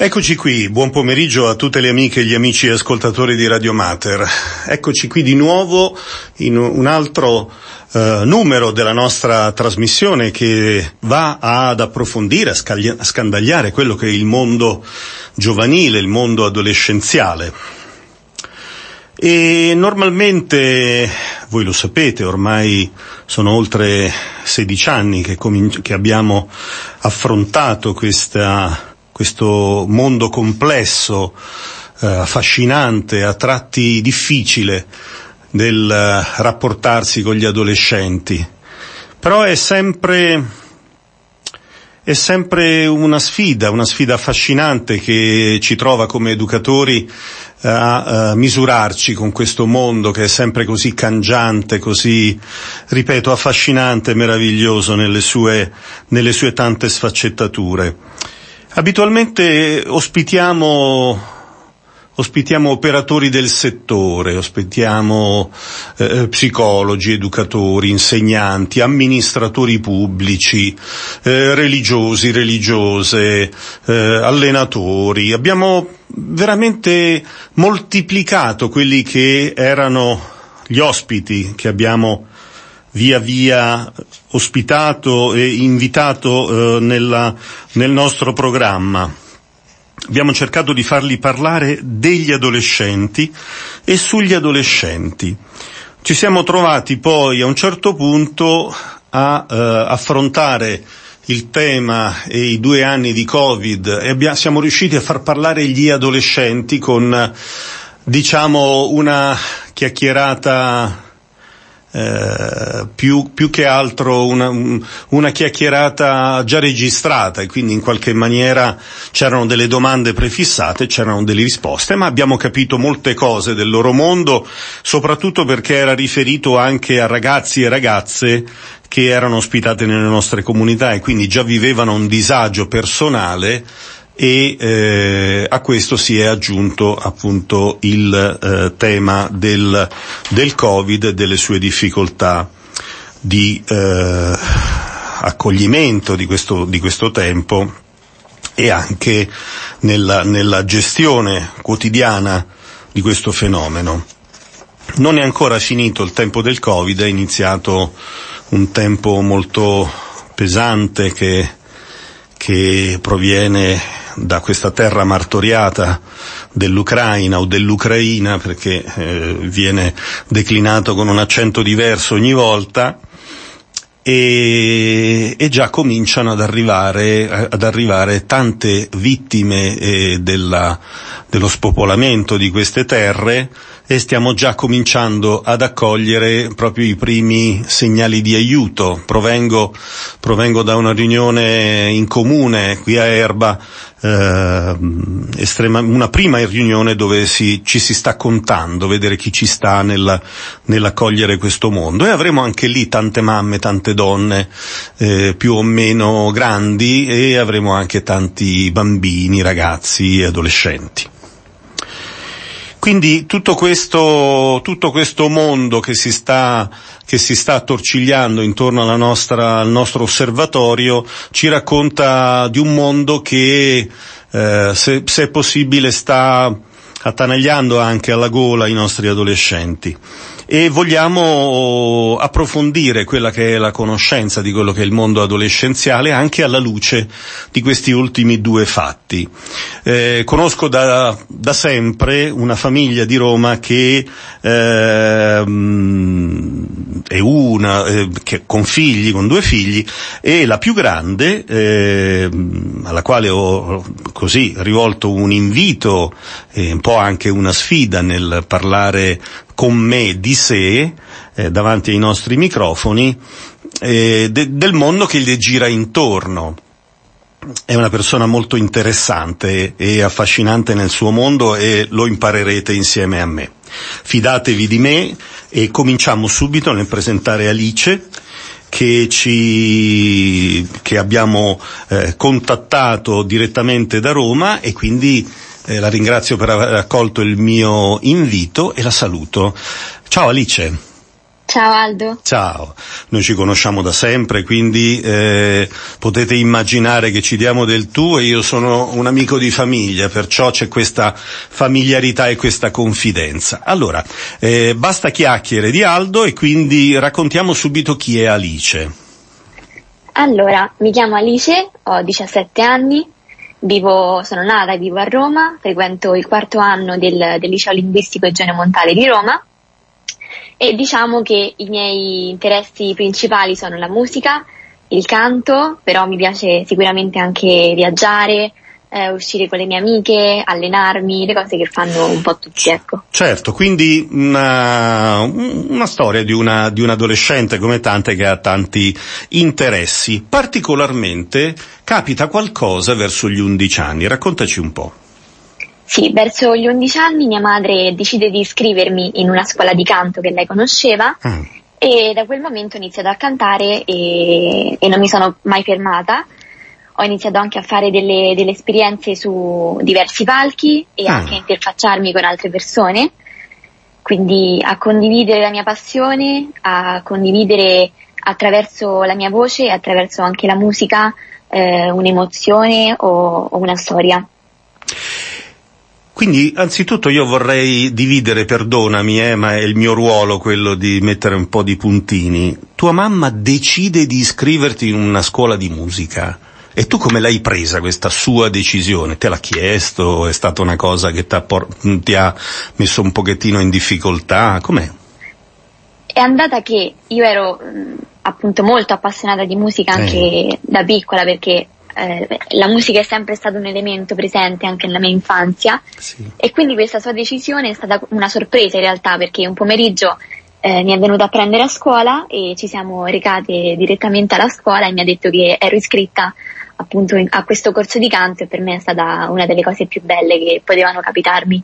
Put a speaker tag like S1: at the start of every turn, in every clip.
S1: Eccoci qui, buon pomeriggio a tutte le amiche e gli amici ascoltatori di Radio Mater. Eccoci qui di nuovo in un altro eh, numero della nostra trasmissione che va ad approfondire, a, scagli- a scandagliare quello che è il mondo giovanile, il mondo adolescenziale. E normalmente, voi lo sapete, ormai sono oltre 16 anni che, comin- che abbiamo affrontato questa questo mondo complesso, eh, affascinante, a tratti difficile del eh, rapportarsi con gli adolescenti. Però è sempre, è sempre una sfida, una sfida affascinante che ci trova come educatori a, a misurarci con questo mondo che è sempre così cangiante, così, ripeto, affascinante e meraviglioso nelle sue, nelle sue tante sfaccettature. Abitualmente ospitiamo, ospitiamo operatori del settore, ospitiamo eh, psicologi, educatori, insegnanti, amministratori pubblici, eh, religiosi, religiose, eh, allenatori. Abbiamo veramente moltiplicato quelli che erano gli ospiti che abbiamo via via ospitato e invitato eh, nella, nel nostro programma. Abbiamo cercato di farli parlare degli adolescenti e sugli adolescenti. Ci siamo trovati poi a un certo punto a eh, affrontare il tema e i due anni di Covid e abbiamo, siamo riusciti a far parlare gli adolescenti con, diciamo, una chiacchierata eh, più, più, che altro una, una, chiacchierata già registrata e quindi in qualche maniera c'erano delle domande prefissate, c'erano delle risposte, ma abbiamo capito molte cose del loro mondo, soprattutto perché era riferito anche a ragazzi e ragazze che erano ospitate nelle nostre comunità e quindi già vivevano un disagio personale e eh, a questo si è aggiunto appunto il eh, tema del, del Covid e delle sue difficoltà di eh, accoglimento di questo, di questo tempo e anche nella, nella gestione quotidiana di questo fenomeno. Non è ancora finito il tempo del Covid, è iniziato un tempo molto pesante che, che proviene da questa terra martoriata dell'Ucraina o dell'Ucraina perché eh, viene declinato con un accento diverso ogni volta e, e già cominciano ad arrivare, ad arrivare tante vittime eh, della, dello spopolamento di queste terre e stiamo già cominciando ad accogliere proprio i primi segnali di aiuto. Provengo, provengo da una riunione in comune qui a Erba eh, estrema, una prima riunione dove si, ci si sta contando, vedere chi ci sta nella, nell'accogliere questo mondo e avremo anche lì tante mamme, tante donne eh, più o meno grandi e avremo anche tanti bambini, ragazzi e adolescenti. Quindi tutto questo, tutto questo mondo che si sta, che si sta attorcigliando intorno nostra, al nostro osservatorio ci racconta di un mondo che, eh, se, se è possibile, sta attanagliando anche alla gola i nostri adolescenti e vogliamo approfondire quella che è la conoscenza di quello che è il mondo adolescenziale anche alla luce di questi ultimi due fatti. Eh, conosco da, da, sempre una famiglia di Roma che eh, è una, eh, che, con figli, con due figli, e la più grande, eh, alla quale ho così rivolto un invito e un po' anche una sfida nel parlare con me di sé eh, davanti ai nostri microfoni eh, de- del mondo che gli gira intorno. È una persona molto interessante e affascinante nel suo mondo e lo imparerete insieme a me. Fidatevi di me e cominciamo subito nel presentare Alice che, ci, che abbiamo eh, contattato direttamente da Roma e quindi eh, la ringrazio per aver accolto il mio invito e la saluto. Ciao Alice.
S2: Ciao Aldo.
S1: Ciao, noi ci conosciamo da sempre, quindi eh, potete immaginare che ci diamo del tu e io sono un amico di famiglia, perciò c'è questa familiarità e questa confidenza. Allora, eh, basta chiacchiere di Aldo e quindi raccontiamo subito chi è Alice.
S2: Allora, mi chiamo Alice, ho 17 anni, vivo, sono nata e vivo a Roma, frequento il quarto anno del, del liceo linguistico Eugenio Montale di Roma. E diciamo che i miei interessi principali sono la musica, il canto, però mi piace sicuramente anche viaggiare, eh, uscire con le mie amiche, allenarmi, le cose che fanno un po' tutti, ecco.
S1: Certo, quindi una, una storia di, una, di un adolescente come tante che ha tanti interessi. Particolarmente capita qualcosa verso gli undici anni, raccontaci un po'.
S2: Sì, verso gli 11 anni mia madre decide di iscrivermi in una scuola di canto che lei conosceva mm. e da quel momento ho iniziato a cantare e, e, non mi sono mai fermata. Ho iniziato anche a fare delle, delle esperienze su diversi palchi e mm. anche a interfacciarmi con altre persone, quindi a condividere la mia passione, a condividere attraverso la mia voce e attraverso anche la musica eh, un'emozione o, o una storia.
S1: Quindi, anzitutto io vorrei dividere, perdonami, eh, ma è il mio ruolo quello di mettere un po' di puntini. Tua mamma decide di iscriverti in una scuola di musica. E tu come l'hai presa questa sua decisione? Te l'ha chiesto? È stata una cosa che ti ha messo un pochettino in difficoltà? Com'è?
S2: È andata che io ero appunto molto appassionata di musica anche eh. da piccola perché eh, la musica è sempre stato un elemento presente anche nella mia infanzia sì. e quindi questa sua decisione è stata una sorpresa in realtà perché un pomeriggio eh, mi è venuta a prendere a scuola e ci siamo recate direttamente alla scuola e mi ha detto che ero iscritta appunto in, a questo corso di canto e per me è stata una delle cose più belle che potevano capitarmi.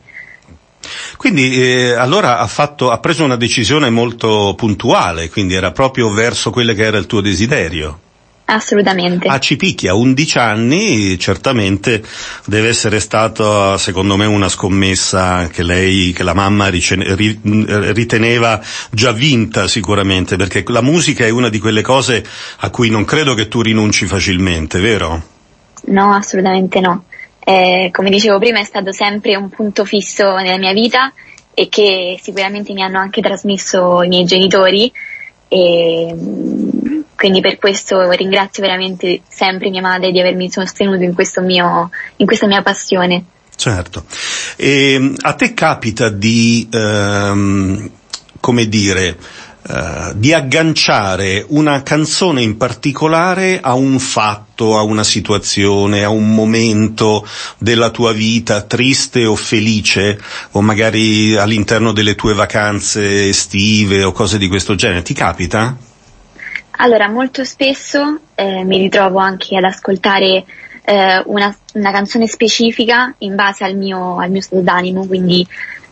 S1: Quindi eh, allora ha, fatto, ha preso una decisione molto puntuale, quindi era proprio verso quello che era il tuo desiderio.
S2: Assolutamente.
S1: A Cipicchia, 11 anni, certamente deve essere stata, secondo me, una scommessa che lei, che la mamma riteneva già vinta sicuramente, perché la musica è una di quelle cose a cui non credo che tu rinunci facilmente, vero?
S2: No, assolutamente no. Eh, come dicevo prima, è stato sempre un punto fisso nella mia vita e che sicuramente mi hanno anche trasmesso i miei genitori. E, quindi per questo ringrazio veramente sempre mia madre di avermi sostenuto in, mio, in questa mia passione.
S1: Certo. E a te capita di, ehm, come dire, eh, di agganciare una canzone in particolare a un fatto, a una situazione, a un momento della tua vita triste o felice, o magari all'interno delle tue vacanze estive o cose di questo genere. Ti capita?
S2: Allora, molto spesso eh, mi ritrovo anche ad ascoltare eh, una, una, canzone specifica in base al mio, al mio stato d'animo, quindi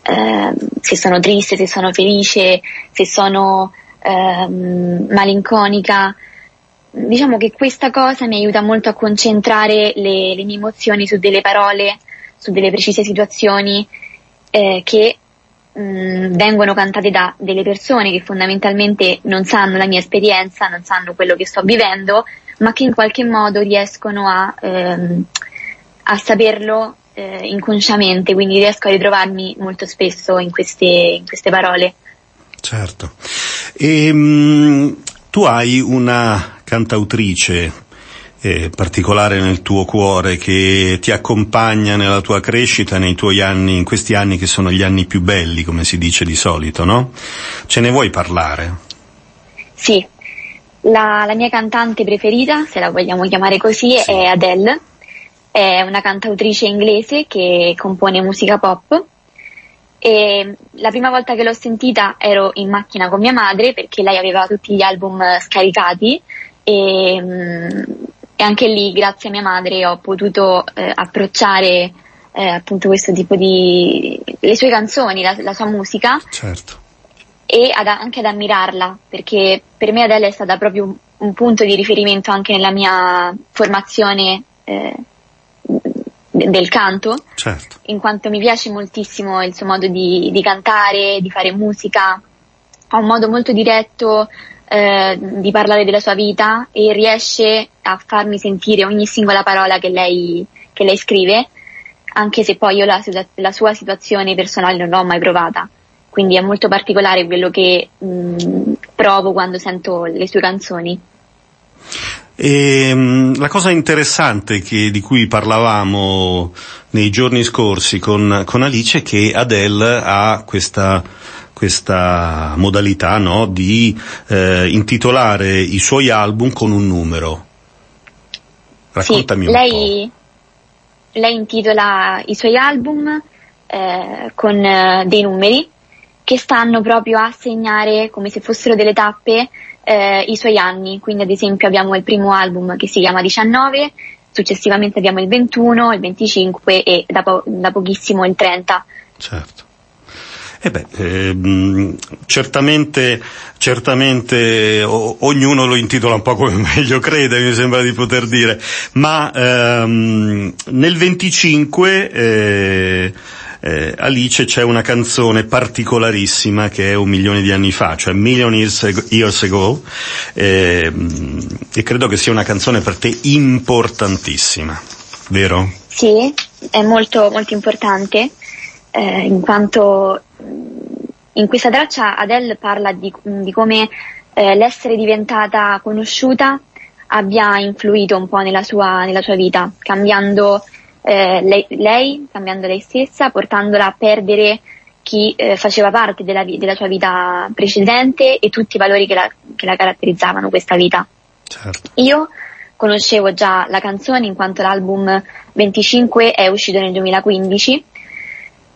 S2: eh, se sono triste, se sono felice, se sono ehm, malinconica. Diciamo che questa cosa mi aiuta molto a concentrare le, le mie emozioni su delle parole, su delle precise situazioni eh, che mh, mm, vengono cantate da delle persone che fondamentalmente non sanno la mia esperienza, non sanno quello che sto vivendo, ma che in qualche modo riescono a, ehm, a saperlo eh, inconsciamente, quindi riesco a ritrovarmi molto spesso in queste, in queste parole.
S1: Certo. E, ehm, mh, tu hai una cantautrice eh, particolare nel tuo cuore che ti accompagna nella tua crescita nei tuoi anni, in questi anni che sono gli anni più belli, come si dice di solito, no? Ce ne vuoi parlare?
S2: Sì, la, la mia cantante preferita, se la vogliamo chiamare così, sì. è Adele. È una cantautrice inglese che compone musica pop. E la prima volta che l'ho sentita ero in macchina con mia madre perché lei aveva tutti gli album scaricati e mm, e anche lì grazie a mia madre ho potuto eh, approcciare eh, appunto questo tipo di le sue canzoni, la, la sua musica
S1: certo.
S2: e ad, anche ad ammirarla perché per me Adele è stata proprio un, un punto di riferimento anche nella mia formazione eh, del canto
S1: certo.
S2: in quanto mi piace moltissimo il suo modo di, di cantare, di fare musica ha un modo molto diretto eh, di parlare della sua vita e riesce a farmi sentire ogni singola parola che lei, che lei scrive, anche se poi io la, la, sua situazione personale non l'ho mai provata. Quindi è molto particolare quello che mh, mm, provo quando sento le sue canzoni.
S1: E, ehm, la cosa interessante che, di cui parlavamo nei giorni scorsi con, con Alice è che Adele ha questa questa modalità no, di eh, intitolare i suoi album con un numero. Raccontami
S2: sì,
S1: un
S2: lei, po'. Lei intitola i suoi album eh, con eh, dei numeri che stanno proprio a segnare come se fossero delle tappe eh, i suoi anni. Quindi ad esempio abbiamo il primo album che si chiama 19, successivamente abbiamo il 21, il 25 e da, po- da pochissimo il 30.
S1: Certo. Eh beh, ehm, certamente, certamente o, ognuno lo intitola un po' come meglio crede, mi sembra di poter dire, ma ehm, nel 25 eh, eh, Alice c'è una canzone particolarissima che è un milione di anni fa, cioè Million Years, Ago, eh, e credo che sia una canzone per te importantissima, vero?
S2: Sì, è molto, molto importante, eh, in quanto in questa traccia Adele parla di, di come eh, l'essere diventata conosciuta abbia influito un po' nella sua, nella sua vita, cambiando eh, lei, lei, cambiando lei stessa, portandola a perdere chi eh, faceva parte della, della, sua vita precedente e tutti i valori che la, che la caratterizzavano questa vita.
S1: Certo.
S2: Io conoscevo già la canzone in quanto l'album 25 è uscito nel 2015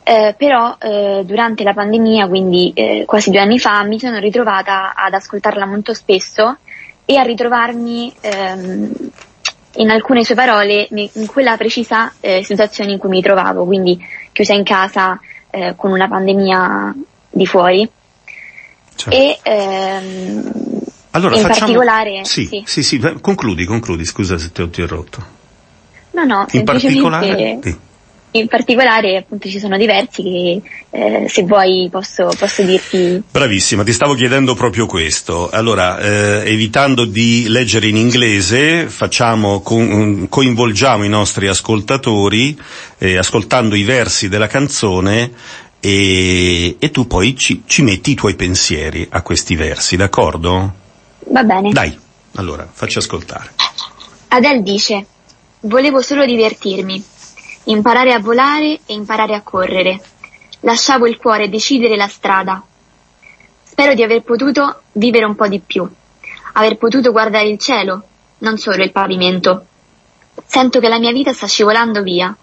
S2: eh, però eh, durante la pandemia, quindi eh, quasi due anni fa, mi sono ritrovata ad ascoltarla molto spesso e a ritrovarmi ehm, in alcune sue parole in quella precisa eh, situazione in cui mi trovavo, quindi chiusa in casa eh, con una pandemia di fuori.
S1: Certo.
S2: E, ehm,
S1: allora,
S2: in
S1: facciamo...
S2: particolare...
S1: Sì, sì, sì, sì, concludi, concludi, scusa se ti ho interrotto.
S2: No, no,
S1: in particolare... Sì
S2: in particolare appunto ci sono diversi che eh, se vuoi posso, posso, dirti.
S1: Bravissima, ti stavo chiedendo proprio questo. Allora, eh, evitando di leggere in inglese, facciamo, co- coinvolgiamo i nostri ascoltatori eh, ascoltando i versi della canzone e, e tu poi ci, ci metti i tuoi pensieri a questi versi, d'accordo?
S2: Va bene.
S1: Dai, allora, facci ascoltare.
S2: Adele dice, volevo solo divertirmi imparare a volare e imparare a correre. Lasciavo il cuore decidere la strada. Spero di aver potuto vivere un po' di più, aver potuto guardare il cielo, non solo il pavimento. Sento che la mia vita sta scivolando via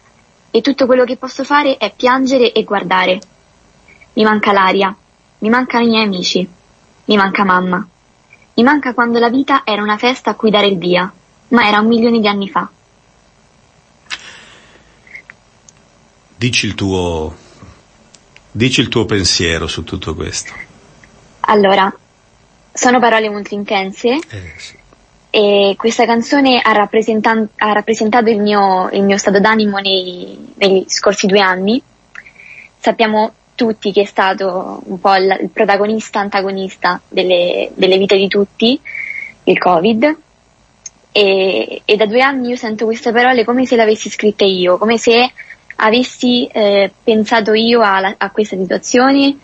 S2: e tutto quello che posso fare è piangere e guardare. Mi manca l'aria, mi mancano i miei amici, mi manca mamma. Mi manca quando la vita era una festa a cui dare il via, ma era un milione di anni fa.
S1: Dici il tuo, dici il tuo pensiero su tutto questo.
S2: Allora, sono parole molto intense
S1: eh, sì.
S2: e questa canzone ha, rappresentan- ha rappresentato il mio, il mio, stato d'animo nei, negli scorsi due anni. Sappiamo tutti che è stato un po' il, il protagonista antagonista delle, delle, vite di tutti, il Covid. E, e da due anni io sento queste parole come se le avessi scritte io, come se avessi eh, pensato io a, a, questa situazione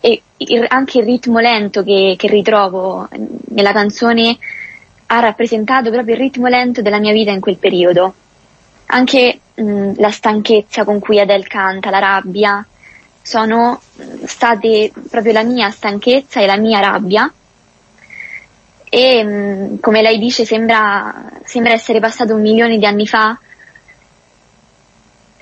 S2: e il, anche il ritmo lento che, che, ritrovo nella canzone ha rappresentato proprio il ritmo lento della mia vita in quel periodo. Anche mh, la stanchezza con cui Adele canta, la rabbia, sono state proprio la mia stanchezza e la mia rabbia. E come lei dice, sembra, sembra essere passato un milione di anni fa,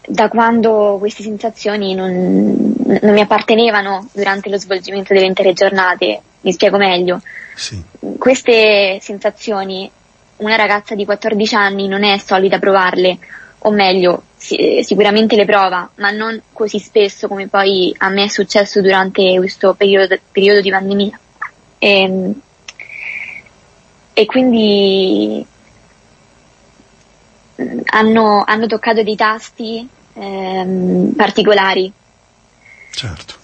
S2: da quando queste sensazioni non, non, mi appartenevano durante lo svolgimento delle intere giornate. Mi spiego meglio.
S1: Sì.
S2: Queste sensazioni una ragazza di 14 anni non è solita provarle, o meglio, si, sicuramente le prova, ma non così spesso come poi a me è successo durante questo periodo, periodo di pandemia. E, ehm, e quindi hanno, hanno toccato dei tasti ehm, particolari.
S1: Certo.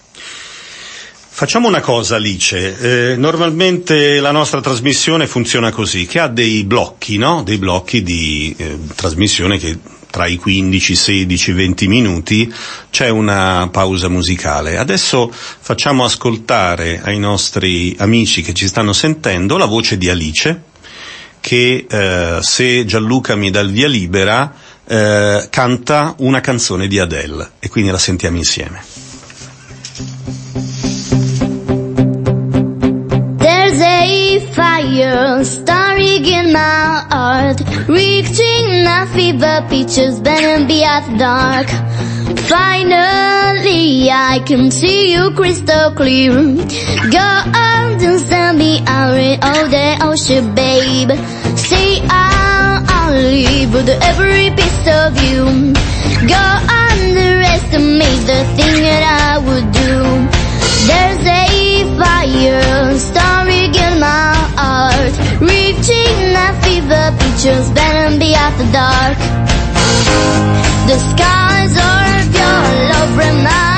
S1: Facciamo una cosa Alice, eh, normalmente la nostra trasmissione funziona così, che ha dei blocchi, no? Dei blocchi di eh, trasmissione che tra i 15, 16, 20 minuti c'è una pausa musicale. Adesso facciamo ascoltare ai nostri amici che ci stanno sentendo la voce di Alice, che eh, se Gianluca mi dà il via libera eh, canta una canzone di Adele e quindi la sentiamo insieme.
S3: There's a fire starting in my heart, reaching fever pitches, better be after dark. Finally, I can see you crystal clear. Go on and send me out in all the ocean, babe. See, I'll, Live with every piece of you. Go underestimate the thing that I would do. There's a fire starting in my heart, reaching my fever pitch pitches, better be after dark. The skies of your love remind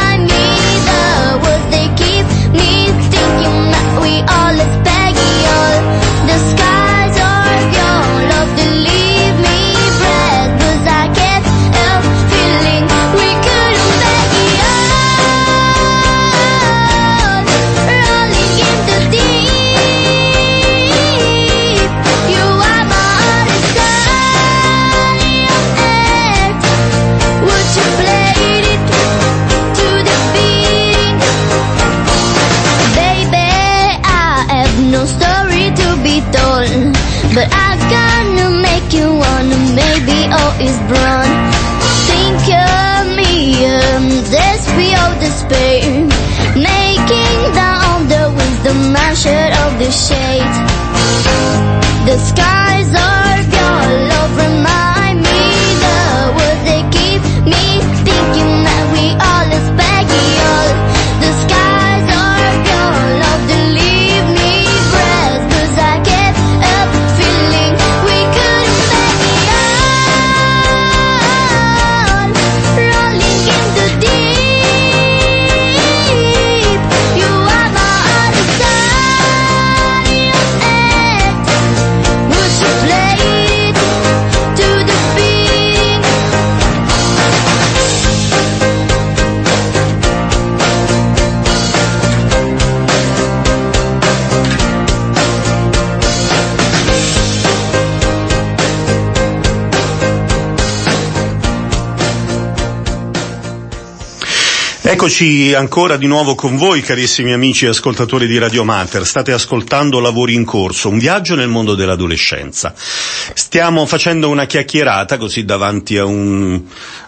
S1: Eccoci ancora di nuovo con voi, carissimi amici e ascoltatori di Radio Mater. State ascoltando Lavori in corso, un viaggio nel mondo dell'adolescenza. Stiamo facendo una chiacchierata così davanti a, un,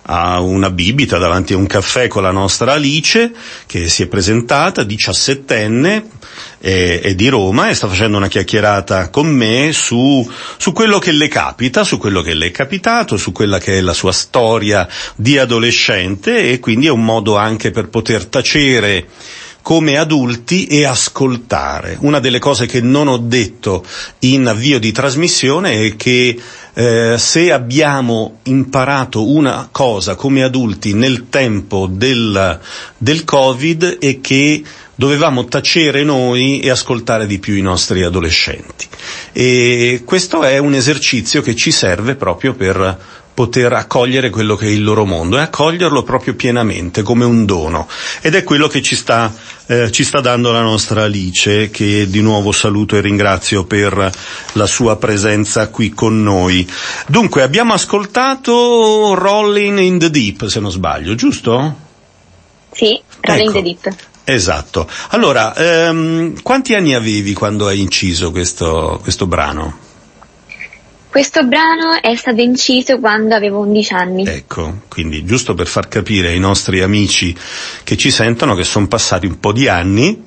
S1: a una bibita, davanti a un caffè con la nostra Alice, che si è presentata, diciassettenne, è, è di Roma e sta facendo una chiacchierata con me su, su quello che le capita, su quello che le è capitato, su quella che è la sua storia di adolescente e quindi è un modo anche per poter tacere come adulti e ascoltare. Una delle cose che non ho detto in avvio di trasmissione è che eh, se abbiamo imparato una cosa come adulti nel tempo del, del Covid è che dovevamo tacere noi e ascoltare di più i nostri adolescenti. E questo è un esercizio che ci serve proprio per poter accogliere quello che è il loro mondo e accoglierlo proprio pienamente come un dono. Ed è quello che ci sta, eh, ci sta dando la nostra Alice, che di nuovo saluto e ringrazio per la sua presenza qui con noi. Dunque, abbiamo ascoltato Rolling in the Deep, se non sbaglio, giusto?
S2: Sì, Rolling
S1: Ecco.
S2: the Deep.
S1: Esatto. Allora, ehm, quanti anni avevi quando hai inciso questo, questo brano?
S2: Questo brano è stato inciso quando avevo 11 anni.
S1: Ecco, quindi giusto per far capire ai nostri amici che ci sentono che sono passati un po' di anni,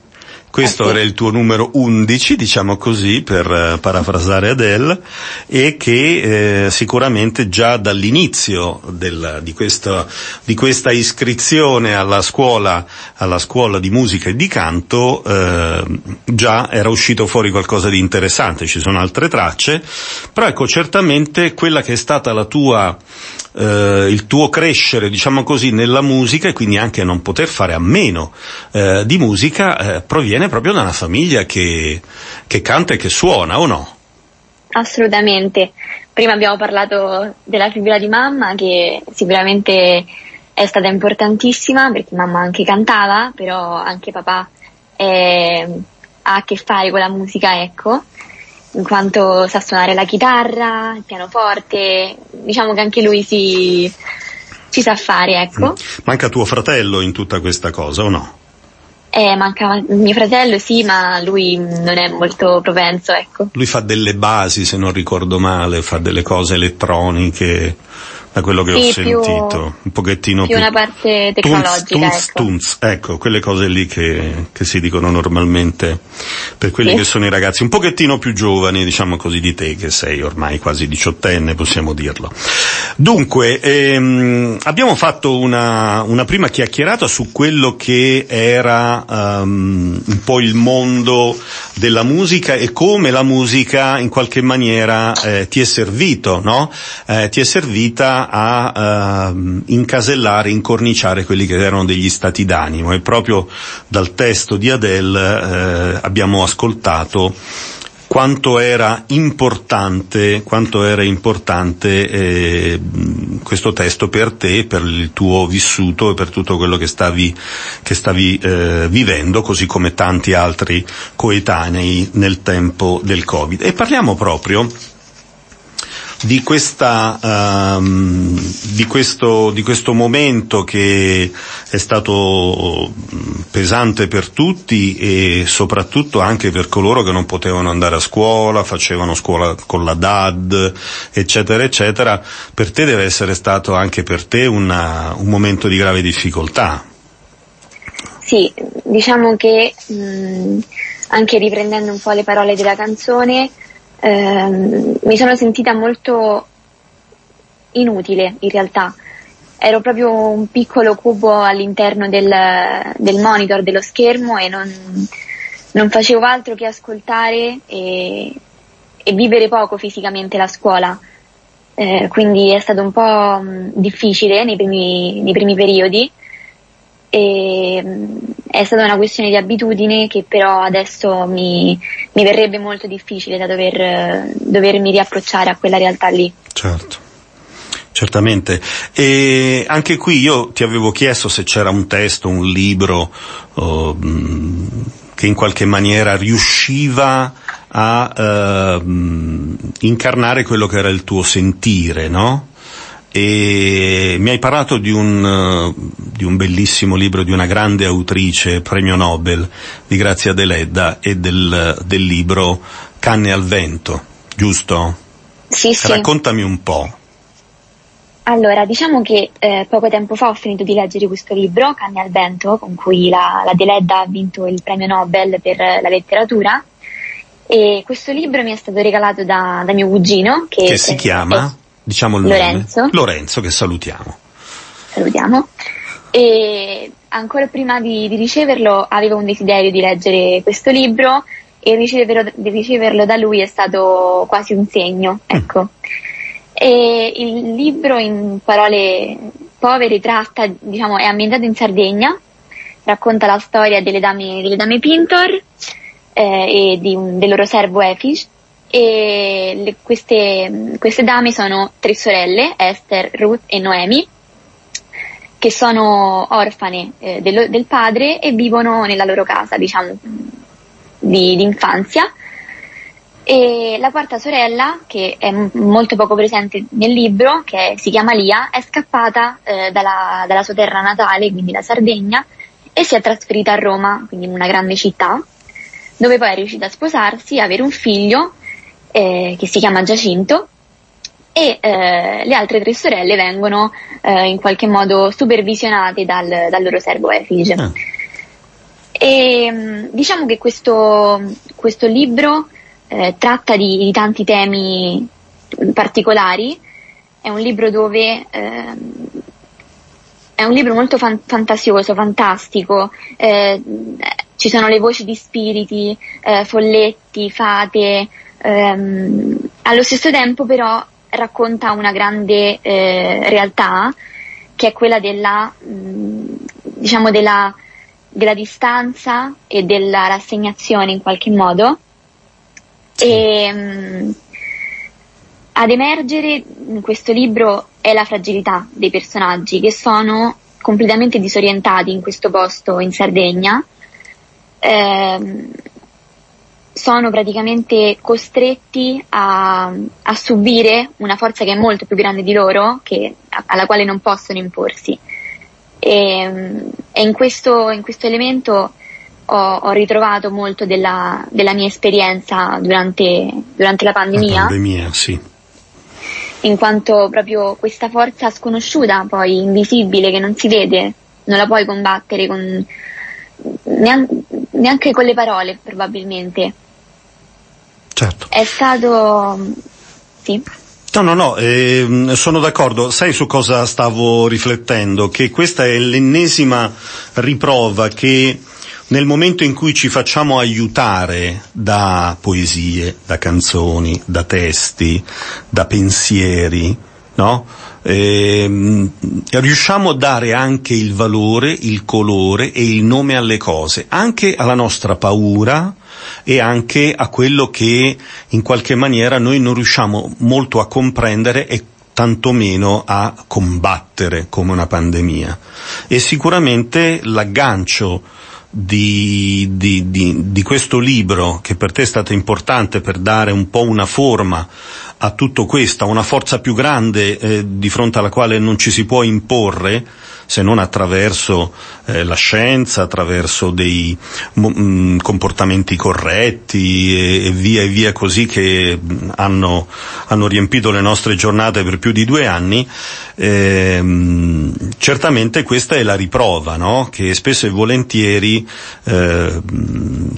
S1: questo
S2: sì.
S1: era il tuo numero 11, diciamo così, per eh, parafrasare Adele, e che eh, sicuramente già dall'inizio del- di, questa, di questa iscrizione alla scuola, alla scuola di musica e di canto eh, già era uscito fuori qualcosa di interessante, ci sono altre tracce, però ecco certamente quella che è stata la tua eh, il tuo crescere, diciamo così, nella musica e quindi anche non poter fare a meno eh, di musica eh, proviene proprio da una famiglia che, che canta e che suona, o no?
S2: Assolutamente. Prima abbiamo parlato della figura di mamma che sicuramente è stata importantissima perché mamma anche cantava, però anche papà è, ha a che fare con la musica, ecco, in quanto sa suonare la chitarra, il pianoforte, diciamo che anche lui si, ci sa fare, ecco.
S1: Mm. Manca tuo fratello in tutta questa cosa o no?
S2: Eh, mancava mio fratello, sì, ma lui non è molto propenso, ecco.
S1: Lui fa delle basi, se non ricordo male, fa delle cose elettroniche da quello che sì, ho sentito, più, un pochettino
S2: più,
S1: più
S2: una parte tecnologica,
S1: tunz,
S2: ecco.
S1: Tunz, ecco, quelle cose lì che, che, si dicono normalmente per quelli sì. che sono i ragazzi un pochettino più giovani, diciamo così, di te, che sei ormai quasi diciottenne, possiamo dirlo. Dunque, ehm, abbiamo fatto una, una, prima chiacchierata su quello che era um, un po' il mondo della musica e come la musica in qualche maniera eh, ti è servito, no? Eh, ti è servita a uh, incasellare, incorniciare quelli che erano degli stati d'animo e proprio dal testo di Adele uh, abbiamo ascoltato quanto era importante, quanto era importante eh, questo testo per te, per il tuo vissuto e per tutto quello che stavi, che stavi eh, vivendo, così come tanti altri coetanei nel tempo del Covid. E parliamo proprio di, questa, um, di, questo, di questo momento che è stato pesante per tutti e soprattutto anche per coloro che non potevano andare a scuola, facevano scuola con la DAD, eccetera, eccetera, per te deve essere stato anche per te una, un momento di grave difficoltà.
S2: Sì, diciamo che mh, anche riprendendo un po' le parole della canzone, ehm, mi sono sentita molto inutile in realtà. Ero proprio un piccolo cubo all'interno del, del monitor, dello schermo e non, non, facevo altro che ascoltare e, e, vivere poco fisicamente la scuola. Eh, quindi è stato un po' difficile nei primi, nei primi periodi e mm, è stata una questione di abitudine che però adesso mi, mi verrebbe molto difficile da dover, dovermi riapprocciare a quella realtà lì.
S1: Certo. Certamente. E anche qui io ti avevo chiesto se c'era un testo, un libro oh, che in qualche maniera riusciva a uh, incarnare quello che era il tuo sentire, no? E mi hai parlato di un, di un, bellissimo libro di una grande autrice, premio Nobel, di Grazia Deledda e del, del libro Canne al vento, giusto?
S2: Sì, sì.
S1: Raccontami un po'.
S2: Allora, diciamo che eh, poco tempo fa ho finito di leggere questo libro, Canne al vento, con cui la, la Deledda ha vinto il premio Nobel per la letteratura. E questo libro mi è stato regalato da, da mio cugino, che,
S1: che si chiama? È, diciamo il
S2: Lorenzo.
S1: nome. Lorenzo, che salutiamo.
S2: Salutiamo. E ancora prima di, di, riceverlo avevo un desiderio di leggere questo libro e riceverlo, di riceverlo da lui è stato quasi un segno, mm. ecco. Mm. E il libro in parole povere tratta, diciamo, è ambientato in Sardegna, racconta la storia delle dame, delle dame Pintor eh, e un, del loro servo Effish e le, queste, queste dame sono tre sorelle, Esther, Ruth e Noemi, che sono orfane eh, del, del, padre e vivono nella loro casa, diciamo, di, di, infanzia. E la quarta sorella, che è molto poco presente nel libro, che si chiama Lia, è scappata eh, dalla, dalla sua terra natale, quindi la Sardegna, e si è trasferita a Roma, quindi in una grande città, dove poi è riuscita a sposarsi, avere un figlio eh, che si chiama Giacinto e eh, le altre tre sorelle vengono eh, in qualche modo supervisionate dal, dal loro servo Efige. Ah. E mm, diciamo che questo, questo libro eh, tratta di, di, tanti temi particolari, è un libro dove ehm, è un libro molto fan- fantasioso, fantastico, eh, ci sono le voci di spiriti, eh, folletti, fate, ehm, allo stesso tempo però racconta una grande eh, realtà che è quella della, mh, mm, diciamo della, della, distanza e della rassegnazione in qualche modo. E, mh, mm, ad emergere in questo libro è la fragilità dei personaggi che sono completamente disorientati in questo posto in Sardegna. Eh, sono praticamente costretti a, a, subire una forza che è molto più grande di loro, che, alla quale non possono imporsi. E, e in, questo, in, questo, elemento ho, ho ritrovato molto della, della, mia esperienza durante, durante la pandemia. La
S1: pandemia, sì.
S2: In quanto proprio questa forza sconosciuta, poi invisibile, che non si vede, non la puoi combattere con, neanche, neanche con le parole, probabilmente
S1: Certo.
S2: È stato... sì.
S1: No, no, no, eh, sono d'accordo. Sai su cosa stavo riflettendo? Che questa è l'ennesima riprova che nel momento in cui ci facciamo aiutare da poesie, da canzoni, da testi, da pensieri, no? Eh, riusciamo a dare anche il valore, il colore e il nome alle cose, anche alla nostra paura, e anche a quello che in qualche maniera noi non riusciamo molto a comprendere e tantomeno a combattere come una pandemia. E sicuramente l'aggancio di, di, di, di, questo libro, che per te è stato importante per dare un po' una forma a tutto questo, una forza più grande eh, di fronte alla quale non ci si può imporre, se non attraverso eh, la scienza, attraverso dei mh, mm, comportamenti corretti e, e, via e via così che mm, hanno, hanno, riempito le nostre giornate per più di due anni, eh, certamente questa è la riprova, no? che spesso e volentieri eh,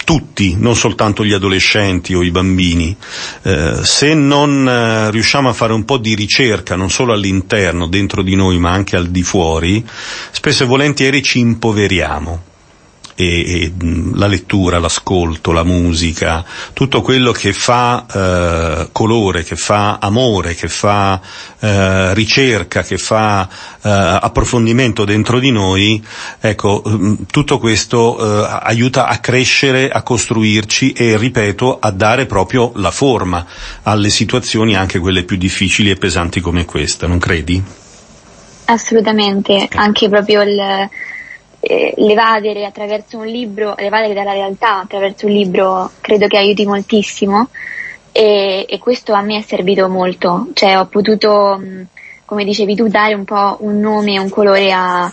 S1: tutti, non soltanto gli adolescenti o i bambini, eh, se non eh, riusciamo a fare un po' di ricerca, non solo all'interno, dentro di noi, ma anche al di fuori, spesso e volentieri ci impoveriamo. E, e, la lettura, l'ascolto, la musica, tutto quello che fa eh, colore, che fa amore, che fa eh, ricerca, che fa eh, approfondimento dentro di noi, ecco, tutto questo eh, aiuta a crescere, a costruirci e, ripeto, a dare proprio la forma alle situazioni, anche quelle più difficili e pesanti come questa, non credi?
S2: Assolutamente, anche proprio il, eh, l'evadere attraverso un libro, l'evadere dalla realtà attraverso un libro credo che aiuti moltissimo e, e questo a me è servito molto, cioè ho potuto, come dicevi tu, dare un po' un nome un colore a,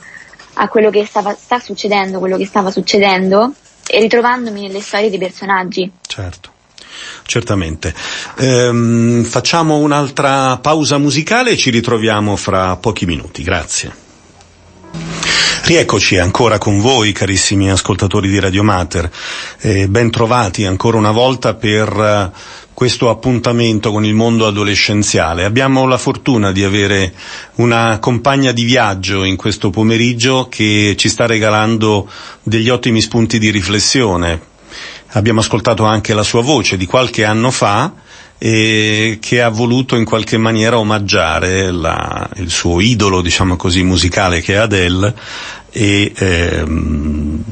S2: a quello che stava, sta succedendo, quello che stava succedendo e ritrovandomi nelle storie dei personaggi.
S1: Certo. Certamente. Ehm, facciamo un'altra pausa musicale e ci ritroviamo fra pochi minuti. Grazie. Rieccoci ancora con voi, carissimi ascoltatori di Radio Mater. Eh, ben trovati ancora una volta per uh, questo appuntamento con il mondo adolescenziale. Abbiamo la fortuna di avere una compagna di viaggio in questo pomeriggio che ci sta regalando degli ottimi spunti di riflessione abbiamo ascoltato anche la sua voce di qualche anno fa e che ha voluto in qualche maniera omaggiare la, il suo idolo, diciamo così, musicale che è Adele e, ehm,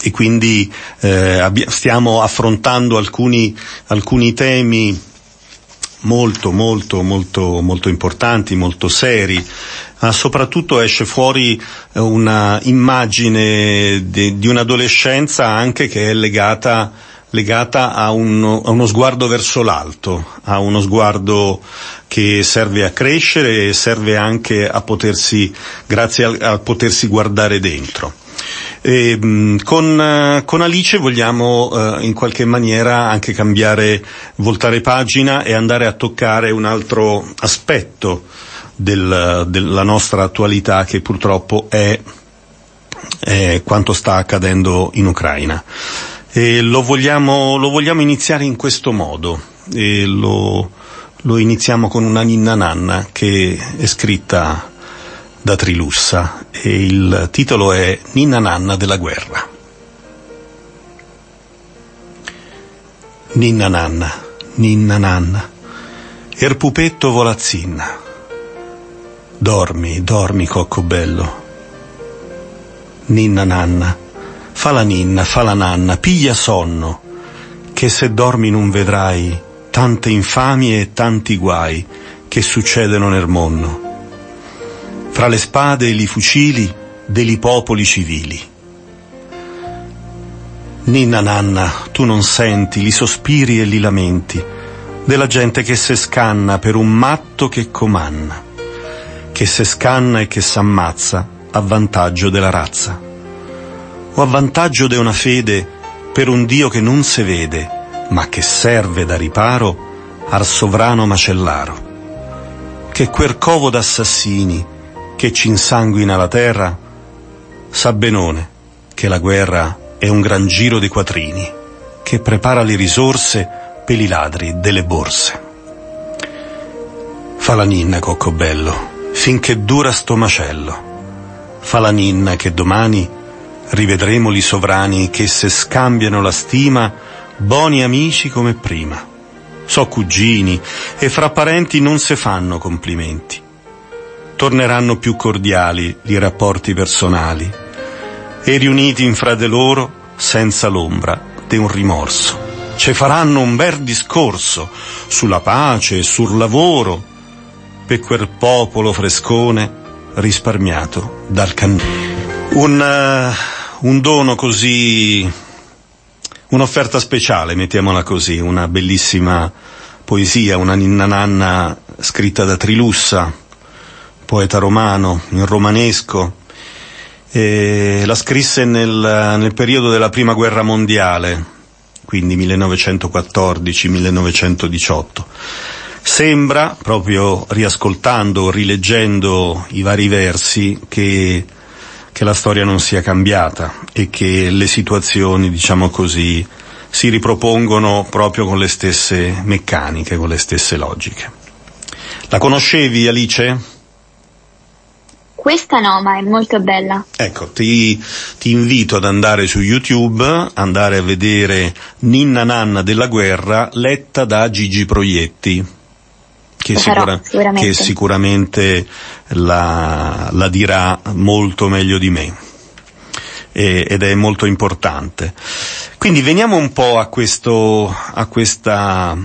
S1: e quindi eh, stiamo affrontando alcuni, alcuni temi molto molto molto molto importanti, molto seri, ma soprattutto esce fuori eh, una immagine di, di un'adolescenza anche che è legata legata a uno, a uno, sguardo verso l'alto, a uno sguardo che serve a crescere e serve anche a potersi, grazie a, a potersi guardare dentro. E, con, con, Alice vogliamo uh, in qualche maniera anche cambiare, voltare pagina e andare a toccare un altro aspetto del, della nostra attualità che purtroppo è, è quanto sta accadendo in Ucraina. E lo vogliamo, lo vogliamo iniziare in questo modo. E lo, lo iniziamo con una ninna nanna che è scritta da Trilussa e il titolo è Ninna nanna della guerra. Ninna nanna, ninna nanna, Er pupetto volazzinna. Dormi, dormi, cocco bello. Ninna nanna, fa la ninna, fa la nanna, piglia sonno, che se dormi non vedrai tante infamie e tanti guai che succedono nel mondo. Fra le spade e i fucili dei popoli civili. Ninna nanna, tu non senti li sospiri e li lamenti della gente che se scanna per un matto che comanna, che se scanna e che s'ammazza a vantaggio della razza, o a vantaggio de una fede per un Dio che non se vede, ma che serve da riparo al sovrano macellaro, che quel covo d'assassini che ci insanguina la terra, sa benone che la guerra è un gran giro di quattrini, che prepara le risorse per i ladri delle borse. Fa la ninna, coccobello, finché dura sto macello. Fa la ninna che domani rivedremo li sovrani che se scambiano la stima, buoni amici come prima. So cugini e fra parenti non se fanno complimenti. Torneranno più cordiali i rapporti personali e riuniti in fra de loro senza l'ombra di un rimorso ci faranno un bel discorso sulla pace e sul lavoro per quel popolo frescone risparmiato dal cannone. Un, uh, un dono così, un'offerta speciale, mettiamola così, una bellissima poesia, una ninna nanna scritta da Trilussa, poeta romano, in romanesco, e la scrisse nel, nel periodo della prima guerra mondiale, quindi 1914-1918. Sembra, proprio riascoltando o rileggendo i vari versi, che, che la storia non sia cambiata e che le situazioni, diciamo così, si ripropongono proprio con le stesse meccaniche, con le stesse logiche. La conoscevi Alice?
S2: Questa no, ma è molto bella.
S1: Ecco, ti, ti, invito ad andare su YouTube, andare a vedere Ninna Nanna della guerra letta da Gigi Proietti. Che,
S2: farò, sicuramente.
S1: che sicuramente la, la, dirà molto meglio di me e, ed è molto importante. Quindi veniamo un po' a, questo, a questa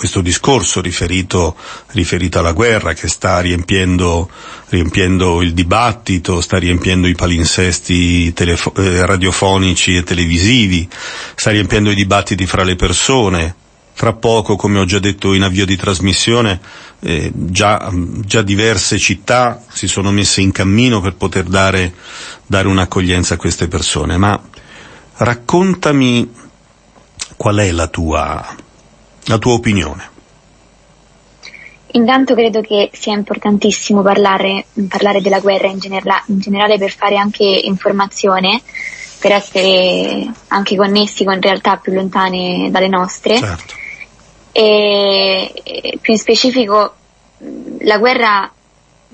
S1: questo discorso riferito, riferito, alla guerra che sta riempiendo, riempiendo, il dibattito, sta riempiendo i palinsesti telefo- eh, radiofonici e televisivi, sta riempiendo i dibattiti fra le persone. Fra poco, come ho già detto in avvio di trasmissione, eh, già, già, diverse città si sono messe in cammino per poter dare, dare un'accoglienza a queste persone. Ma raccontami qual è la tua, la tua opinione?
S2: Intanto credo che sia importantissimo parlare, parlare della guerra in, genera- in, generale per fare anche informazione, per essere anche connessi con realtà più lontane dalle nostre.
S1: Certo.
S2: E, più in specifico, la guerra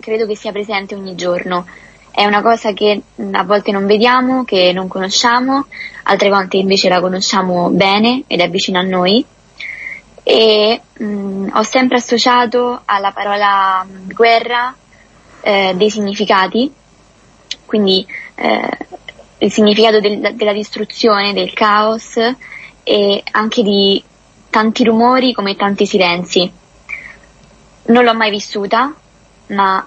S2: credo che sia presente ogni giorno. È una cosa che a volte non vediamo, che non conosciamo, altre volte invece la conosciamo bene ed è vicino a noi e mh, mm, ho sempre associato alla parola mm, guerra eh, dei significati, quindi eh, il significato del, della distruzione, del caos e anche di tanti rumori come tanti silenzi. Non l'ho mai vissuta, ma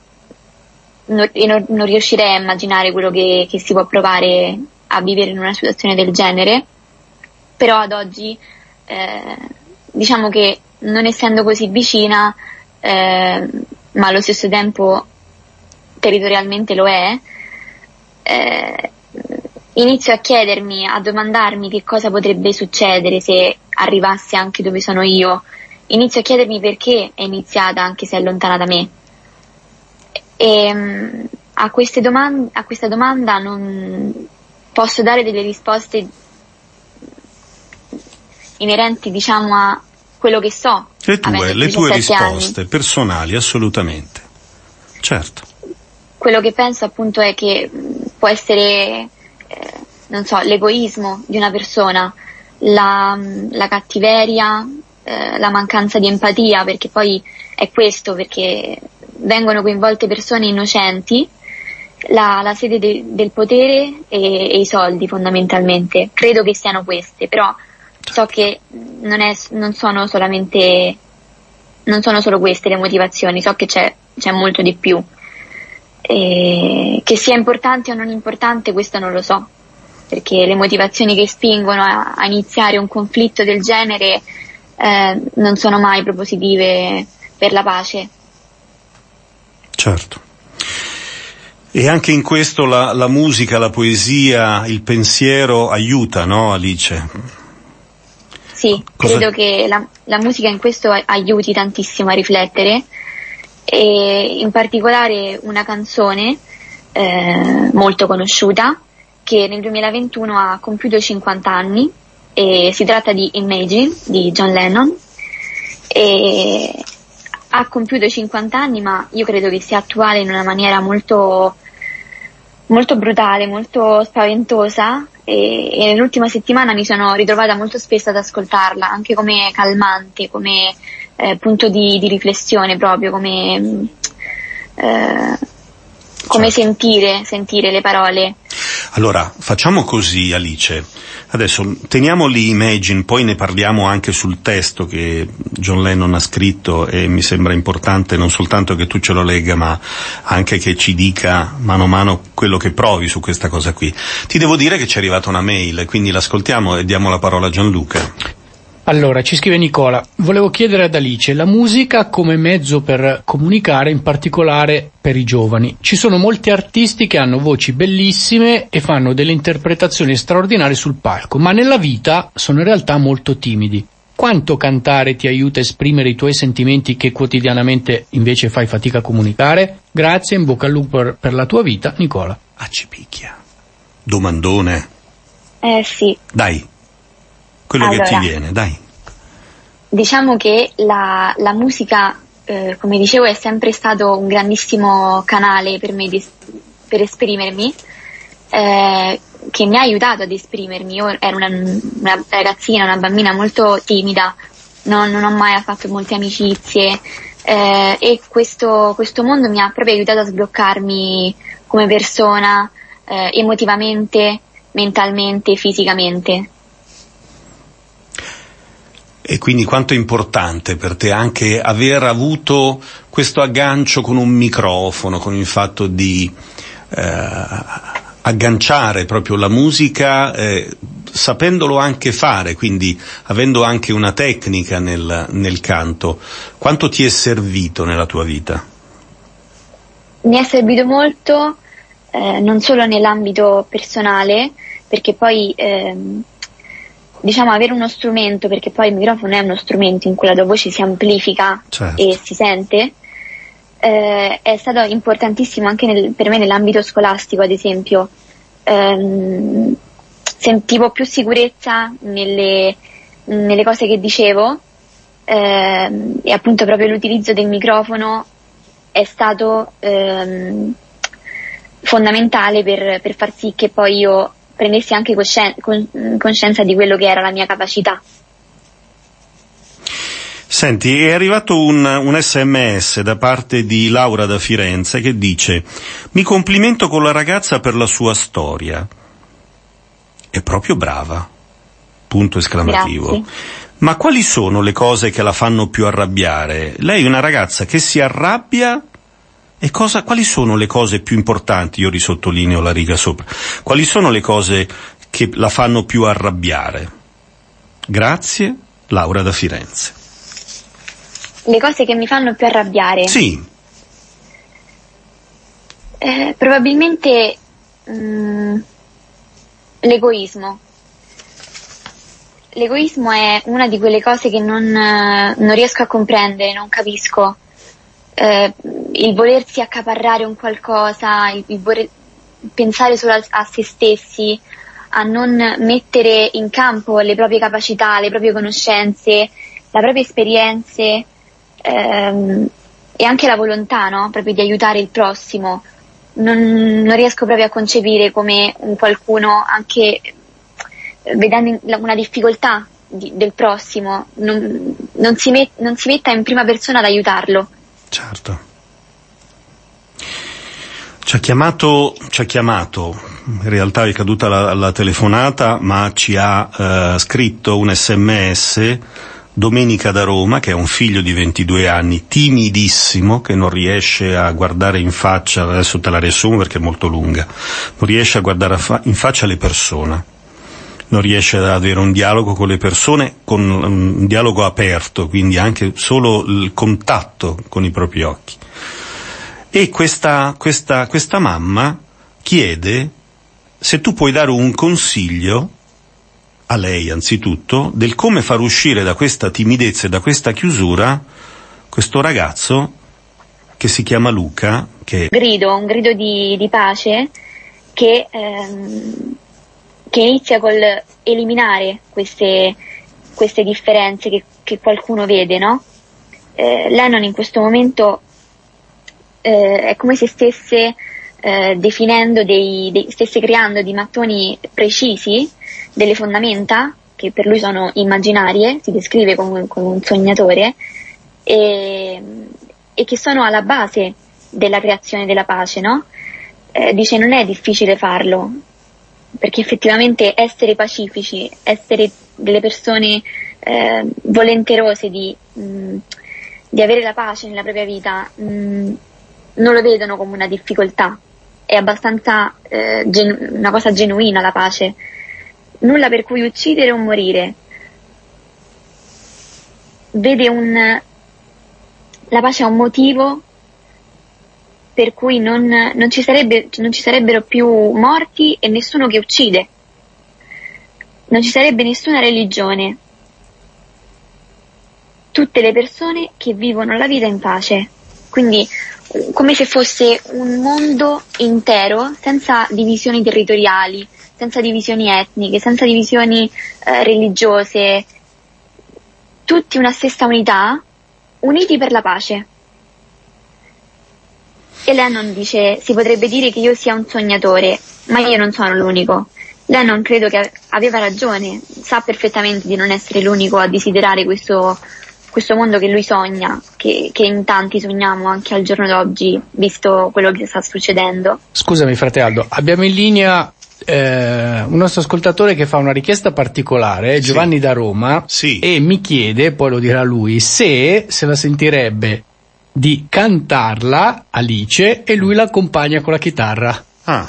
S2: non, non, riuscirei a immaginare quello che, che, si può provare a vivere in una situazione del genere, però ad oggi eh, diciamo che non essendo così vicina, eh, ma allo stesso tempo territorialmente lo è, eh, inizio a chiedermi, a domandarmi che cosa potrebbe succedere se arrivasse anche dove sono io. Inizio a chiedermi perché è iniziata anche se è lontana da me. E um, a, domande, a questa domanda non posso dare delle risposte inerenti diciamo a quello che so.
S1: Le tue, le tue risposte anni. personali, assolutamente. Certo.
S2: Quello che penso appunto è che può essere, eh, non so, l'egoismo di una persona, la, la cattiveria eh, la mancanza di empatia, perché poi è questo, perché vengono coinvolte persone innocenti, la, la sede de, del potere e, e, i soldi fondamentalmente. Credo che siano queste, però so che non, è, non sono solamente non sono solo queste le motivazioni, so che c'è, c'è molto di più. E che sia importante o non importante, questo non lo so, perché le motivazioni che spingono a, a iniziare un conflitto del genere eh, non sono mai propositive per la pace.
S1: Certo. E anche in questo la, la musica, la poesia, il pensiero aiuta, no Alice?
S2: Sì, Cosa... credo che la, la, musica in questo aiuti tantissimo a riflettere e in particolare una canzone eh, molto conosciuta che nel 2021 ha compiuto 50 anni e si tratta di Imagine di John Lennon e ha compiuto 50 anni ma io credo che sia attuale in una maniera molto molto brutale, molto spaventosa e, e, nell'ultima settimana mi sono ritrovata molto spesso ad ascoltarla, anche come calmante, come eh, punto di, di, riflessione proprio, come, eh, come certo. sentire, sentire le parole.
S1: Allora, facciamo così Alice. Adesso teniamo lì Imagine, poi ne parliamo anche sul testo che John Lennon ha scritto e mi sembra importante non soltanto che tu ce lo legga, ma anche che ci dica mano a mano quello che provi su questa cosa qui. Ti devo dire che ci è arrivata una mail, quindi l'ascoltiamo e diamo la parola a Gianluca.
S4: Allora, ci scrive Nicola, volevo chiedere ad Alice, la musica come mezzo per comunicare, in particolare per i giovani. Ci sono molti artisti che hanno voci bellissime e fanno delle interpretazioni straordinarie sul palco, ma nella vita sono in realtà molto timidi. Quanto cantare ti aiuta a esprimere i tuoi sentimenti che quotidianamente invece fai fatica a comunicare? Grazie, in bocca al lupo per, per la tua vita, Nicola.
S1: Ah, ci picchia. Domandone.
S2: Eh sì.
S1: Dai, quello allora, che ti viene, dai.
S2: Diciamo che la, la musica, eh, come dicevo, è sempre stato un grandissimo canale per me di, per esprimermi, eh, che mi ha aiutato ad esprimermi. Io ero una, una ragazzina, una bambina molto timida, non, non ho mai fatto molte amicizie eh, e questo, questo, mondo mi ha proprio aiutato a sbloccarmi come persona, eh, emotivamente, mentalmente, fisicamente.
S1: E quindi quanto è importante per te anche aver avuto questo aggancio con un microfono, con il fatto di eh, agganciare proprio la musica eh, sapendolo anche fare, quindi avendo anche una tecnica nel, nel canto. Quanto ti è servito nella tua vita?
S2: Mi è servito molto, eh, non solo nell'ambito personale, perché poi ehm, diciamo avere uno strumento, perché poi il microfono è uno strumento in cui la tua voce si amplifica certo. e si sente, eh, è stato importantissimo anche nel, per me nell'ambito scolastico, ad esempio. Ehm, sentivo più sicurezza nelle, nelle cose che dicevo ehm, e appunto proprio l'utilizzo del microfono è stato ehm, fondamentale per, per far sì che poi io prendessi anche coscien- coscienza di quello che era la mia capacità.
S1: Senti, è arrivato un, un, sms da parte di Laura da Firenze che dice mi complimento con la ragazza per la sua storia. È proprio brava. Punto esclamativo.
S2: Grazie.
S1: Ma quali sono le cose che la fanno più arrabbiare? Lei è una ragazza che si arrabbia e cosa, quali sono le cose più importanti? Io risottolineo la riga sopra. Quali sono le cose che la fanno più arrabbiare? Grazie, Laura da Firenze.
S2: Le cose che mi fanno più arrabbiare?
S1: Sì.
S2: Eh, probabilmente mh, mm, l'egoismo. L'egoismo è una di quelle cose che non, non riesco a comprendere, non capisco eh, il volersi accaparrare un qualcosa, il, il voler pensare solo a, a, se stessi, a non mettere in campo le proprie capacità, le proprie conoscenze, le proprie esperienze ehm, e anche la volontà no? proprio di aiutare il prossimo. Non, non, riesco proprio a concepire come un qualcuno, anche vedendo una difficoltà di, del prossimo, non, non, si met, non si metta in prima persona ad aiutarlo.
S1: Certo. Ci ha chiamato, ci ha chiamato, in realtà è caduta la, la telefonata, ma ci ha eh, scritto un sms Domenica da Roma, che è un figlio di 22 anni, timidissimo, che non riesce a guardare in faccia, adesso te la riassumo perché è molto lunga, non riesce a guardare in faccia le persone, non riesce ad avere un dialogo con le persone, con un dialogo aperto, quindi anche solo il contatto con i propri occhi. E questa, questa, questa mamma chiede se tu puoi dare un consiglio a lei anzitutto del come far uscire da questa timidezza e da questa chiusura questo ragazzo che si chiama Luca. Che...
S2: Grido, un grido di, di pace che, ehm, che, inizia col eliminare queste, queste differenze che, che, qualcuno vede, no? Eh, Lennon in questo momento eh, è come se stesse eh, definendo dei, dei, stesse creando dei mattoni precisi delle fondamenta che per lui sono immaginarie, si descrive come, come un sognatore, e, e, che sono alla base della creazione della pace, no? Eh, dice non è difficile farlo, perché effettivamente essere pacifici, essere delle persone eh, volenterose di, mh, di, avere la pace nella propria vita, mh, non lo vedono come una difficoltà, è abbastanza eh, genu- una cosa genuina la pace nulla per cui uccidere o morire. Vede un, la pace ha un motivo per cui non, non, ci sarebbe, non ci sarebbero più morti e nessuno che uccide. Non ci sarebbe nessuna religione. Tutte le persone che vivono la vita in pace. Quindi come se fosse un mondo intero senza divisioni territoriali, senza divisioni etniche, senza divisioni eh, religiose, tutti una stessa unità, uniti per la pace. E Lennon dice, si potrebbe dire che io sia un sognatore, ma io non sono l'unico. Lennon credo che aveva ragione, sa perfettamente di non essere l'unico a desiderare questo, questo mondo che lui sogna, che, che, in tanti sogniamo anche al giorno d'oggi, visto quello che sta succedendo.
S4: Scusami frate Aldo, abbiamo in linea eh, un nostro ascoltatore che fa una richiesta particolare, sì. Giovanni da Roma,
S1: sì.
S4: e mi chiede, poi lo dirà lui, se se la sentirebbe di cantarla Alice e lui l'accompagna con la chitarra.
S1: Ah,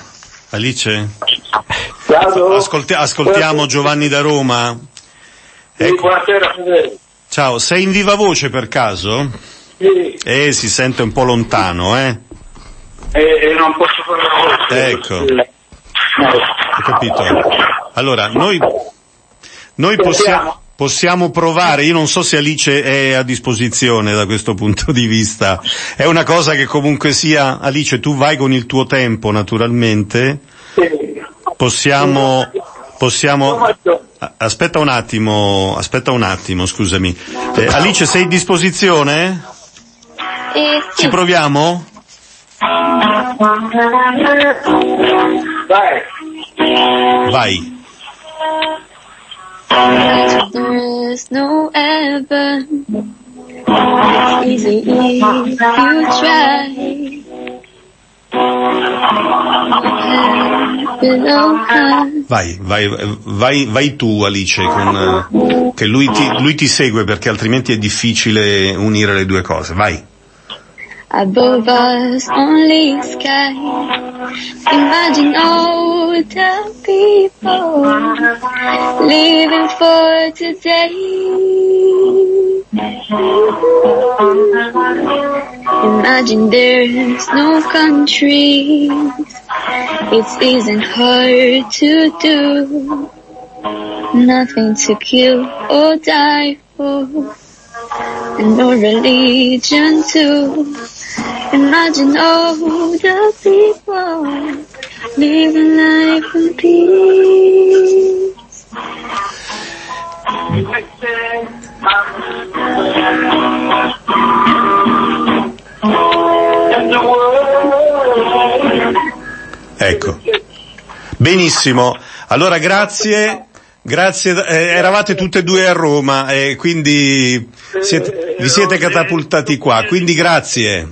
S1: Alice? Ascolti- ascoltiamo Giovanni da Roma.
S5: Ecco. buonasera
S1: Ciao, sei in viva voce per caso?
S5: Sì.
S1: Eh, si sente un po' lontano, eh?
S5: E, eh, non posso fare la voce.
S1: Ecco. Ho capito. Allora, noi, noi possiamo, possiamo provare, io non so se Alice è a disposizione da questo punto di vista, è una cosa che comunque sia, Alice tu vai con il tuo tempo naturalmente, possiamo, possiamo, aspetta un attimo, aspetta un attimo, scusami, eh, Alice sei a disposizione?
S2: Eh,
S1: sì. Ci proviamo?
S5: Vai.
S1: Vai.
S2: There's no heaven. Easy if you try.
S1: Vai, vai, vai, vai tu Alice, con, che lui ti, lui ti segue perché altrimenti è difficile unire le due cose. Vai.
S2: Above us only sky. Imagine all the people living for today. Imagine there's no countries. It isn't hard to do. Nothing to kill or die for. And no religion too. Imagine all the people living life in peace.
S1: Ecco. Benissimo. Allora grazie Grazie, eh, eravate tutte e due a Roma e quindi siete, vi siete catapultati qua, quindi grazie.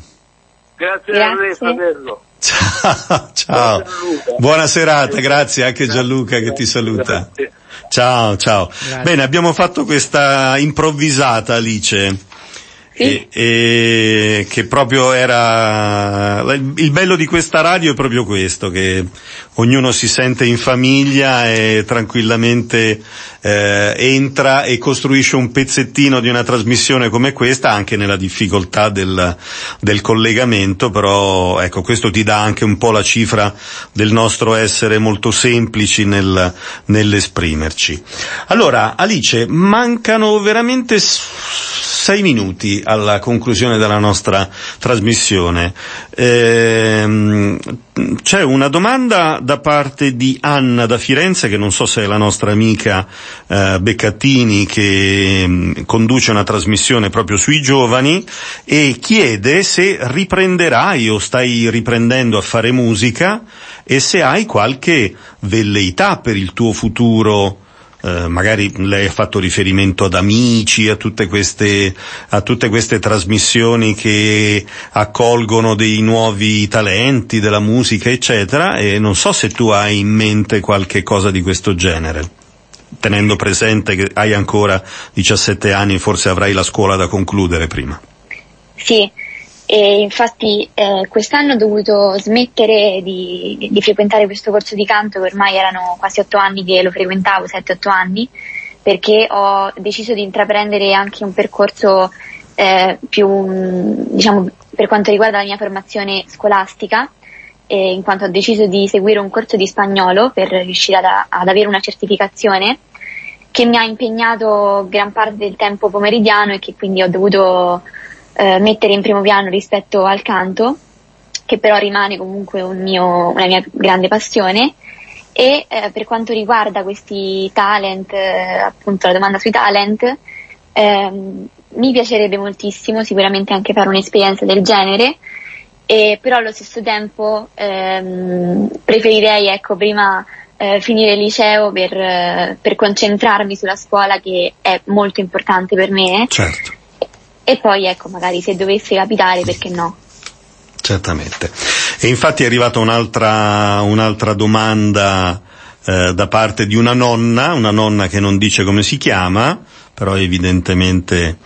S5: Grazie, grazie. a lei fratello.
S1: Ciao, ciao. Buona serata, grazie anche Gianluca che ti saluta. Ciao, ciao. Bene, abbiamo fatto questa improvvisata Alice e, e, che proprio era il bello di questa radio è proprio questo che ognuno si sente in famiglia e tranquillamente eh, entra e costruisce un pezzettino di una trasmissione come questa anche nella difficoltà del, del collegamento però ecco questo ti dà anche un po' la cifra del nostro essere molto semplici nel, nell'esprimerci allora Alice mancano veramente sei minuti alla conclusione della nostra trasmissione. Ehm, c'è una domanda da parte di Anna da Firenze, che non so se è la nostra amica eh, Beccattini, che mh, mm, conduce una trasmissione proprio sui giovani, e chiede se riprenderai o stai riprendendo a fare musica e se hai qualche velleità per il tuo futuro eh, magari lei ha fatto riferimento ad amici, a tutte, queste, a tutte queste trasmissioni che accolgono dei nuovi talenti della musica, eccetera, e non so se tu hai in mente qualche cosa di questo genere tenendo presente che hai ancora 17 anni e forse avrai la scuola da concludere prima.
S2: Sì, e infatti eh, quest'anno ho dovuto smettere di, di, frequentare questo corso di canto, ormai erano quasi otto anni che lo frequentavo, 7-8 anni, perché ho deciso di intraprendere anche un percorso eh, più, diciamo, per quanto riguarda la mia formazione scolastica, eh, in quanto ho deciso di seguire un corso di spagnolo per riuscire ad, ad avere una certificazione che mi ha impegnato gran parte del tempo pomeridiano e che quindi ho dovuto eh, mettere in primo piano rispetto al canto, che però rimane comunque un mio, una mia grande passione. E eh, per quanto riguarda questi talent, eh, appunto la domanda sui talent, ehm, mi piacerebbe moltissimo sicuramente anche fare un'esperienza del genere, e però allo stesso tempo ehm, preferirei ecco, prima eh, finire il liceo per, eh, per, concentrarmi sulla scuola che è molto importante per me.
S1: Certo.
S2: E poi ecco, magari se dovesse capitare, perché no?
S1: Certamente. E infatti è arrivata un'altra, un'altra domanda eh, da parte di una nonna, una nonna che non dice come si chiama, però evidentemente,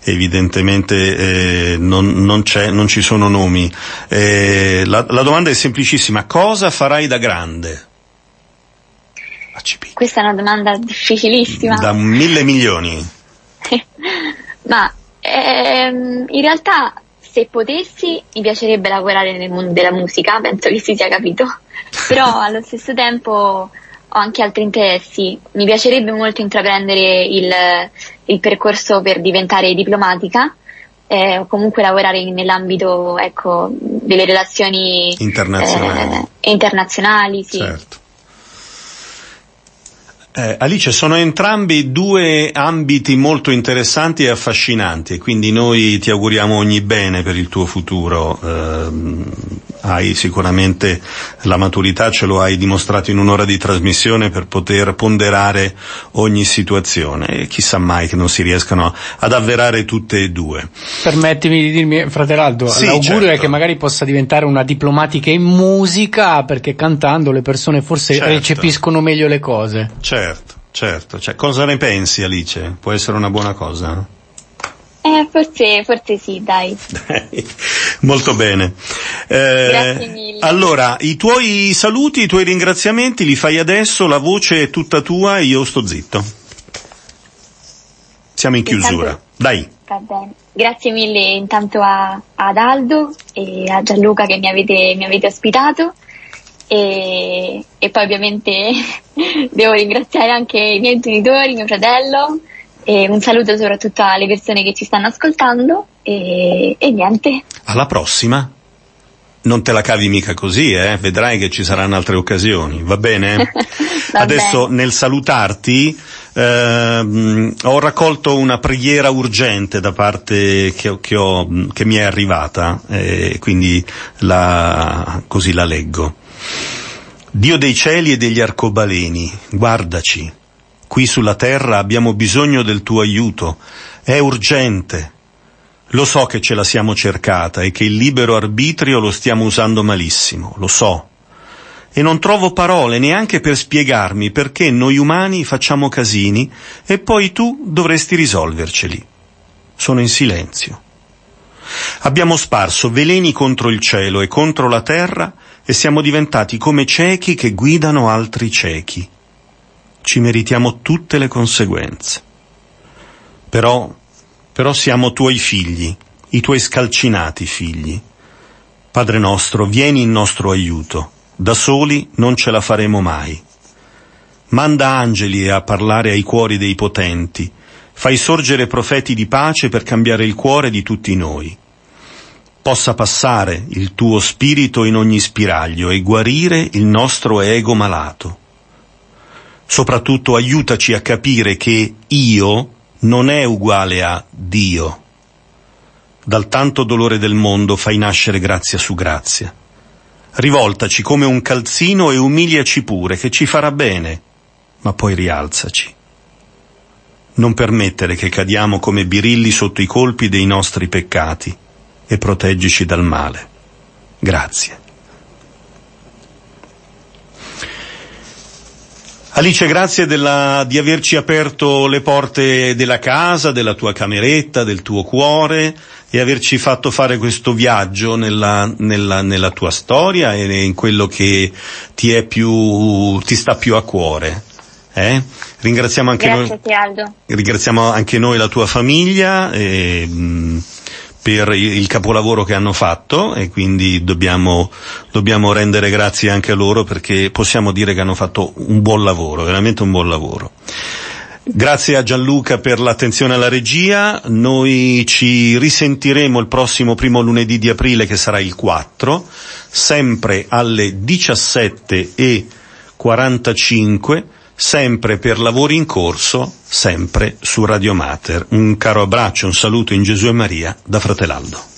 S1: evidentemente eh, non, non, non, ci sono nomi. Eh, la, la domanda è semplicissima, cosa farai da grande?
S2: Questa è una domanda difficilissima.
S1: Da mille milioni.
S2: Ma Ehm, in realtà, se potessi, mi piacerebbe lavorare nel mondo della musica, penso che si sia capito, però allo stesso tempo ho anche altri interessi. Mi piacerebbe molto intraprendere il, il percorso per diventare diplomatica eh, o comunque lavorare nell'ambito ecco, delle relazioni
S1: internazionali.
S2: Eh, internazionali sì.
S1: Certo. Eh, Alice, sono entrambi due ambiti molto interessanti e affascinanti e quindi noi ti auguriamo ogni bene per il tuo futuro. Eh, hai sicuramente la maturità, ce lo hai dimostrato in un'ora di trasmissione per poter ponderare ogni situazione e chissà mai che non si riescano ad avverare tutte e due.
S4: Permettimi di dirmi, fratello, sì, l'augurio certo. è che magari possa diventare una diplomatica in musica perché cantando le persone forse certo. recepiscono meglio le cose.
S1: Certo, certo. Cioè, cosa ne pensi Alice? Può essere una buona cosa?
S2: Eh, forse, forse sì, dai.
S1: Molto bene.
S2: Eh, Grazie mille.
S1: Allora, i tuoi saluti, i tuoi ringraziamenti li fai adesso, la voce è tutta tua e io sto zitto. Siamo in chiusura. Intanto,
S2: dai. Va bene. Grazie mille intanto a, ad Aldo e a Gianluca che mi avete, mi avete ospitato. E, e, poi ovviamente devo ringraziare anche i miei genitori, mio fratello, e un saluto soprattutto alle persone che ci stanno ascoltando e, e niente.
S1: Alla prossima. Non te la cavi mica così, eh? vedrai che ci saranno altre occasioni, va bene? va Adesso bene. nel salutarti ehm, ho raccolto una preghiera urgente da parte che, che, ho, che mi è arrivata, eh, quindi la, così la leggo. Dio dei cieli e degli arcobaleni, guardaci Qui sulla terra abbiamo bisogno del tuo aiuto. È urgente. Lo so che ce la siamo cercata e che il libero arbitrio lo stiamo usando malissimo, lo so. E non trovo parole neanche per spiegarmi perché noi umani facciamo casini e poi tu dovresti risolverceli. Sono in silenzio. Abbiamo sparso veleni contro il cielo e contro la terra e siamo diventati come ciechi che guidano altri ciechi. Ci meritiamo tutte le conseguenze. Però, però siamo tuoi figli, i tuoi scalcinati figli. Padre nostro, vieni in nostro aiuto. Da soli non ce la faremo mai. Manda angeli a parlare ai cuori dei potenti. Fai sorgere profeti di pace per cambiare il cuore di tutti noi possa passare il tuo spirito in ogni spiraglio e guarire il nostro ego malato. Soprattutto aiutaci a capire che io non è uguale a Dio. Dal tanto dolore del mondo fai nascere grazia su grazia. Rivoltaci come un calzino e umiliaci pure, che ci farà bene, ma poi rialzaci. Non permettere che cadiamo come birilli sotto i colpi dei nostri peccati e proteggici dal male. Grazie. Alice, grazie della, di averci aperto le porte della casa, della tua cameretta, del tuo cuore e averci fatto fare questo viaggio nella, nella, nella tua storia e in quello che ti, più, ti sta più a cuore. Eh? Ringraziamo, anche
S2: Grazie,
S1: noi, ringraziamo anche noi la tua famiglia. E, mh, per il capolavoro che hanno fatto e quindi dobbiamo, dobbiamo rendere grazie anche a loro perché possiamo dire che hanno fatto un buon lavoro, veramente un buon lavoro. Grazie a Gianluca per l'attenzione alla regia, noi ci risentiremo il prossimo primo lunedì di aprile che sarà il 4, sempre alle 17.45 sempre per lavori in corso, sempre su Radio Mater. Un caro abbraccio, un saluto in Gesù e Maria da Fratelaldo.